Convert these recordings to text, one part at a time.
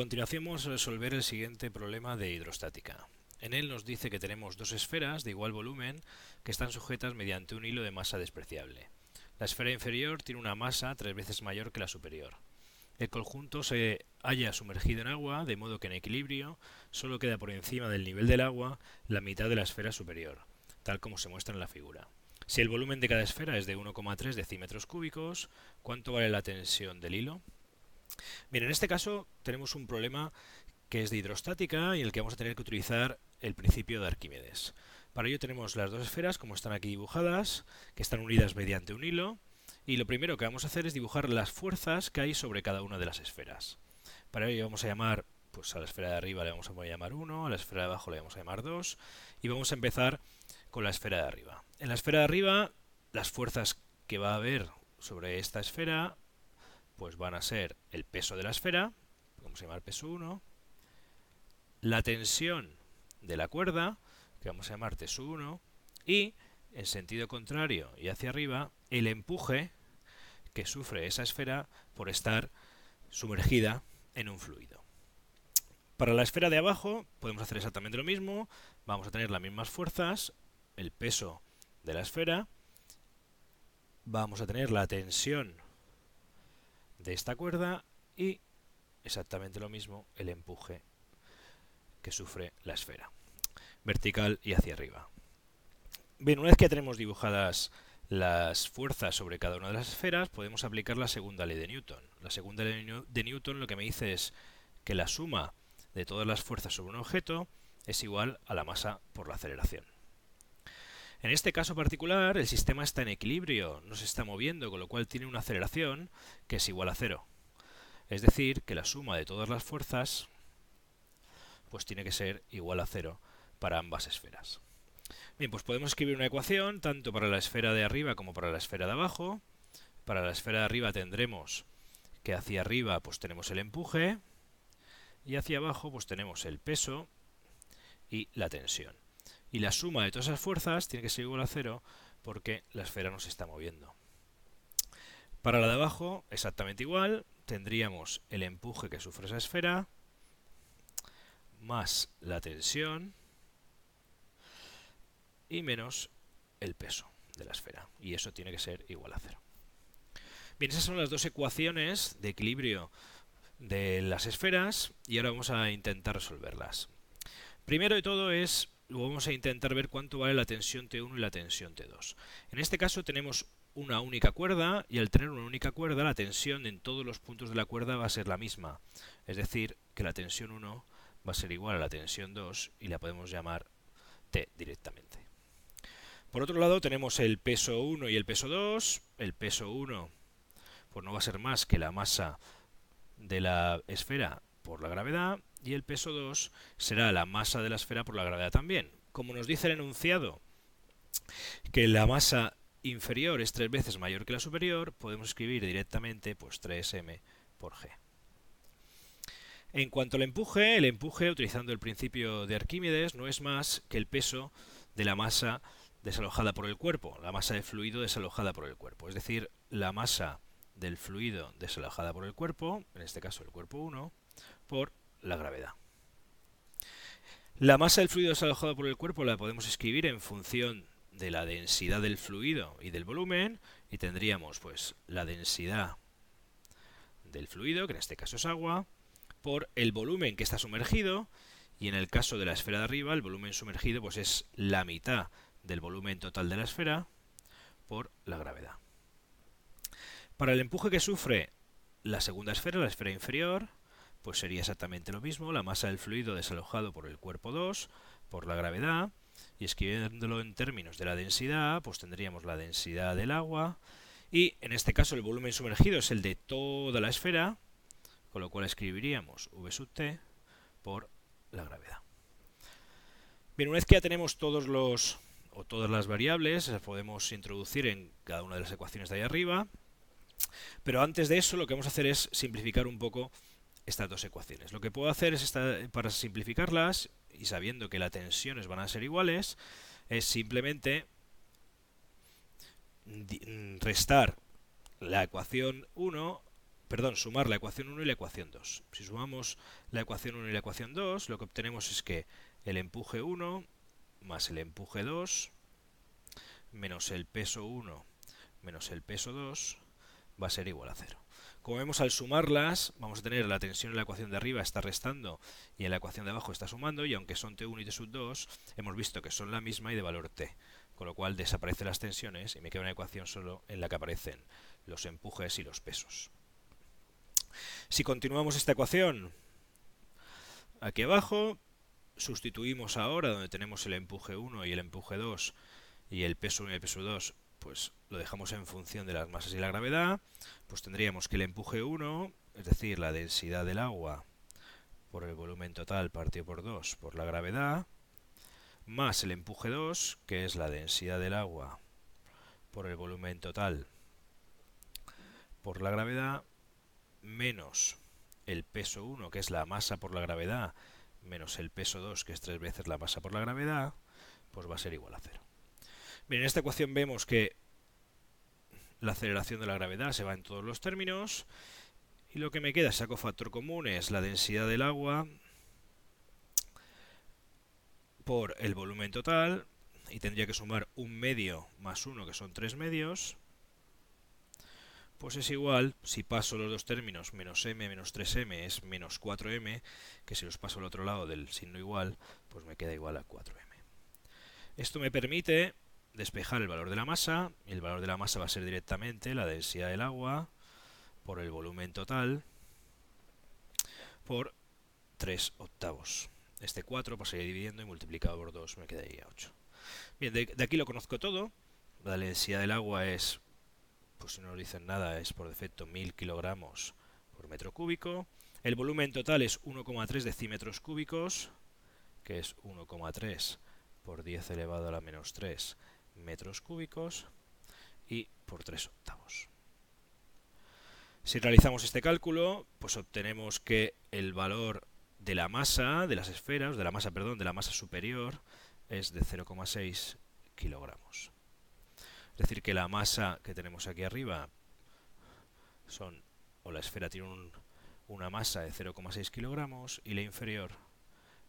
Continuación vamos a resolver el siguiente problema de hidrostática. En él nos dice que tenemos dos esferas de igual volumen que están sujetas mediante un hilo de masa despreciable. La esfera inferior tiene una masa tres veces mayor que la superior. El conjunto se halla sumergido en agua, de modo que en equilibrio solo queda por encima del nivel del agua la mitad de la esfera superior, tal como se muestra en la figura. Si el volumen de cada esfera es de 1,3 decímetros cúbicos, ¿cuánto vale la tensión del hilo? Bien, en este caso tenemos un problema que es de hidrostática y en el que vamos a tener que utilizar el principio de Arquímedes. Para ello tenemos las dos esferas, como están aquí dibujadas, que están unidas mediante un hilo, y lo primero que vamos a hacer es dibujar las fuerzas que hay sobre cada una de las esferas. Para ello vamos a llamar, pues a la esfera de arriba le vamos a llamar 1, a la esfera de abajo le vamos a llamar 2, y vamos a empezar con la esfera de arriba. En la esfera de arriba, las fuerzas que va a haber sobre esta esfera, pues van a ser el peso de la esfera, vamos a llamar peso 1, la tensión de la cuerda, que vamos a llamar T1, y en sentido contrario y hacia arriba, el empuje que sufre esa esfera por estar sumergida en un fluido. Para la esfera de abajo podemos hacer exactamente lo mismo, vamos a tener las mismas fuerzas, el peso de la esfera, vamos a tener la tensión de esta cuerda y exactamente lo mismo el empuje que sufre la esfera vertical y hacia arriba. Bien, una vez que tenemos dibujadas las fuerzas sobre cada una de las esferas, podemos aplicar la segunda ley de Newton. La segunda ley de Newton lo que me dice es que la suma de todas las fuerzas sobre un objeto es igual a la masa por la aceleración. En este caso particular, el sistema está en equilibrio, no se está moviendo, con lo cual tiene una aceleración que es igual a cero. Es decir, que la suma de todas las fuerzas pues tiene que ser igual a cero para ambas esferas. Bien, pues podemos escribir una ecuación tanto para la esfera de arriba como para la esfera de abajo. Para la esfera de arriba tendremos que hacia arriba pues tenemos el empuje y hacia abajo pues tenemos el peso y la tensión. Y la suma de todas esas fuerzas tiene que ser igual a cero porque la esfera no se está moviendo. Para la de abajo, exactamente igual, tendríamos el empuje que sufre esa esfera, más la tensión, y menos el peso de la esfera. Y eso tiene que ser igual a cero. Bien, esas son las dos ecuaciones de equilibrio de las esferas y ahora vamos a intentar resolverlas. Primero de todo es, vamos a intentar ver cuánto vale la tensión T1 y la tensión T2. En este caso tenemos una única cuerda y al tener una única cuerda la tensión en todos los puntos de la cuerda va a ser la misma. Es decir, que la tensión 1 va a ser igual a la tensión 2 y la podemos llamar T directamente. Por otro lado tenemos el peso 1 y el peso 2. El peso 1 pues no va a ser más que la masa de la esfera por la gravedad y el peso 2 será la masa de la esfera por la gravedad también. Como nos dice el enunciado que la masa inferior es tres veces mayor que la superior, podemos escribir directamente pues 3m por g. En cuanto al empuje, el empuje, utilizando el principio de Arquímedes, no es más que el peso de la masa desalojada por el cuerpo, la masa de fluido desalojada por el cuerpo. Es decir, la masa del fluido desalojada por el cuerpo, en este caso el cuerpo 1, por la gravedad. La masa del fluido desalojado por el cuerpo la podemos escribir en función de la densidad del fluido y del volumen, y tendríamos pues la densidad del fluido, que en este caso es agua, por el volumen que está sumergido, y en el caso de la esfera de arriba, el volumen sumergido pues es la mitad del volumen total de la esfera por la gravedad. Para el empuje que sufre la segunda esfera, la esfera inferior, pues sería exactamente lo mismo, la masa del fluido desalojado por el cuerpo 2 por la gravedad, y escribiéndolo en términos de la densidad, pues tendríamos la densidad del agua, y en este caso el volumen sumergido es el de toda la esfera, con lo cual escribiríamos V sub t por la gravedad. Bien, una vez que ya tenemos todos los o todas las variables las podemos introducir en cada una de las ecuaciones de ahí arriba. Pero antes de eso lo que vamos a hacer es simplificar un poco estas dos ecuaciones. Lo que puedo hacer es, para simplificarlas, y sabiendo que las tensiones van a ser iguales, es simplemente restar la ecuación 1 perdón, sumar la ecuación 1 y la ecuación 2. Si sumamos la ecuación 1 y la ecuación 2, lo que obtenemos es que el empuje 1 más el empuje 2 menos el peso 1 menos el peso 2 va a ser igual a 0. Como vemos al sumarlas, vamos a tener la tensión en la ecuación de arriba está restando y en la ecuación de abajo está sumando y aunque son T1 y T 2, hemos visto que son la misma y de valor T, con lo cual desaparecen las tensiones y me queda una ecuación solo en la que aparecen los empujes y los pesos. Si continuamos esta ecuación, aquí abajo, sustituimos ahora donde tenemos el empuje 1 y el empuje 2 y el peso 1 y el peso 2, pues lo dejamos en función de las masas y la gravedad, pues tendríamos que el empuje 1, es decir, la densidad del agua por el volumen total partido por 2 por la gravedad, más el empuje 2, que es la densidad del agua por el volumen total por la gravedad, menos el peso 1, que es la masa por la gravedad, menos el peso 2, que es tres veces la masa por la gravedad, pues va a ser igual a cero. En esta ecuación vemos que la aceleración de la gravedad se va en todos los términos, y lo que me queda, saco factor común, es la densidad del agua por el volumen total, y tendría que sumar un medio más uno, que son tres medios, pues es igual, si paso los dos términos, menos m menos 3m es menos 4m, que si los paso al otro lado del signo igual, pues me queda igual a 4m. Esto me permite despejar el valor de la masa, el valor de la masa va a ser directamente la densidad del agua por el volumen total por 3 octavos. Este 4 pasaría dividiendo y multiplicado por 2 me quedaría 8. Bien, de, de aquí lo conozco todo. La densidad del agua es pues si no nos dicen nada, es por defecto 1000 kilogramos por metro cúbico. El volumen total es 1,3 decímetros cúbicos, que es 1,3 por 10 elevado a la menos 3 metros cúbicos, y por 3 octavos. Si realizamos este cálculo, pues obtenemos que el valor de la masa de las esferas, de la masa, perdón, de la masa superior, es de 0,6 kilogramos. Es decir, que la masa que tenemos aquí arriba son, o la esfera tiene una masa de 0,6 kilogramos y la inferior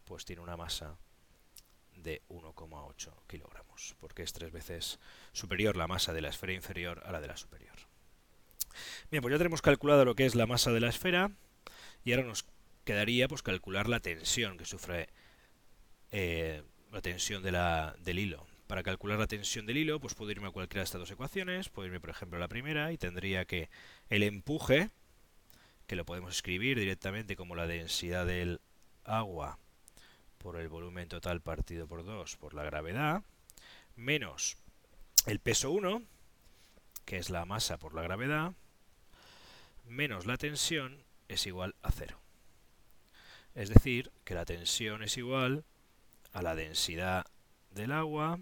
pues tiene una masa de 1,8 kilogramos, porque es tres veces superior la masa de la esfera inferior a la de la superior. Bien, pues ya tenemos calculado lo que es la masa de la esfera y ahora nos quedaría pues calcular la tensión que sufre eh, la tensión de la, del hilo. Para calcular la tensión del hilo, pues puedo irme a cualquiera de estas dos ecuaciones, puedo irme por ejemplo a la primera y tendría que el empuje, que lo podemos escribir directamente como la densidad del agua por el volumen total partido por 2 por la gravedad, menos el peso 1, que es la masa por la gravedad, menos la tensión es igual a 0. Es decir, que la tensión es igual a la densidad del agua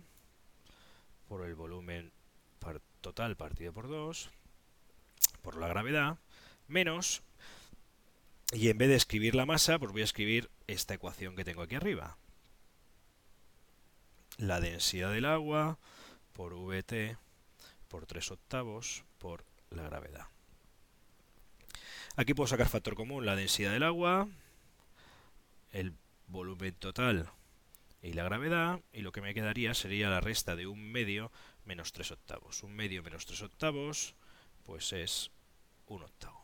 por el volumen total partido por 2, por la gravedad, menos, y en vez de escribir la masa, pues voy a escribir esta ecuación que tengo aquí arriba. La densidad del agua por VT por 3 octavos por la gravedad. Aquí puedo sacar factor común, la densidad del agua, el volumen total y la gravedad, y lo que me quedaría sería la resta de un medio menos 3 octavos. Un medio menos 3 octavos, pues es un octavo.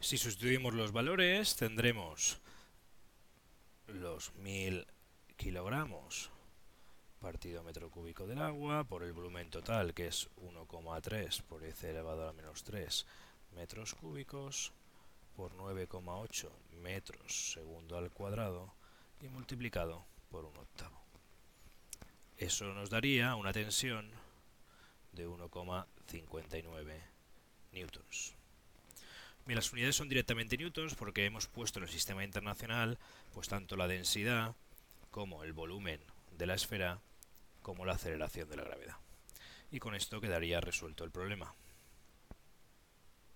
Si sustituimos los valores, tendremos los 1000 kilogramos partido metro cúbico del agua por el volumen total, que es 1,3 por 10 elevado a menos 3 metros cúbicos, por 9,8 metros segundo al cuadrado, y multiplicado por un octavo. Eso nos daría una tensión de 1,59 newtons. Las unidades son directamente newtons porque hemos puesto en el sistema internacional pues tanto la densidad como el volumen de la esfera como la aceleración de la gravedad. Y con esto quedaría resuelto el problema.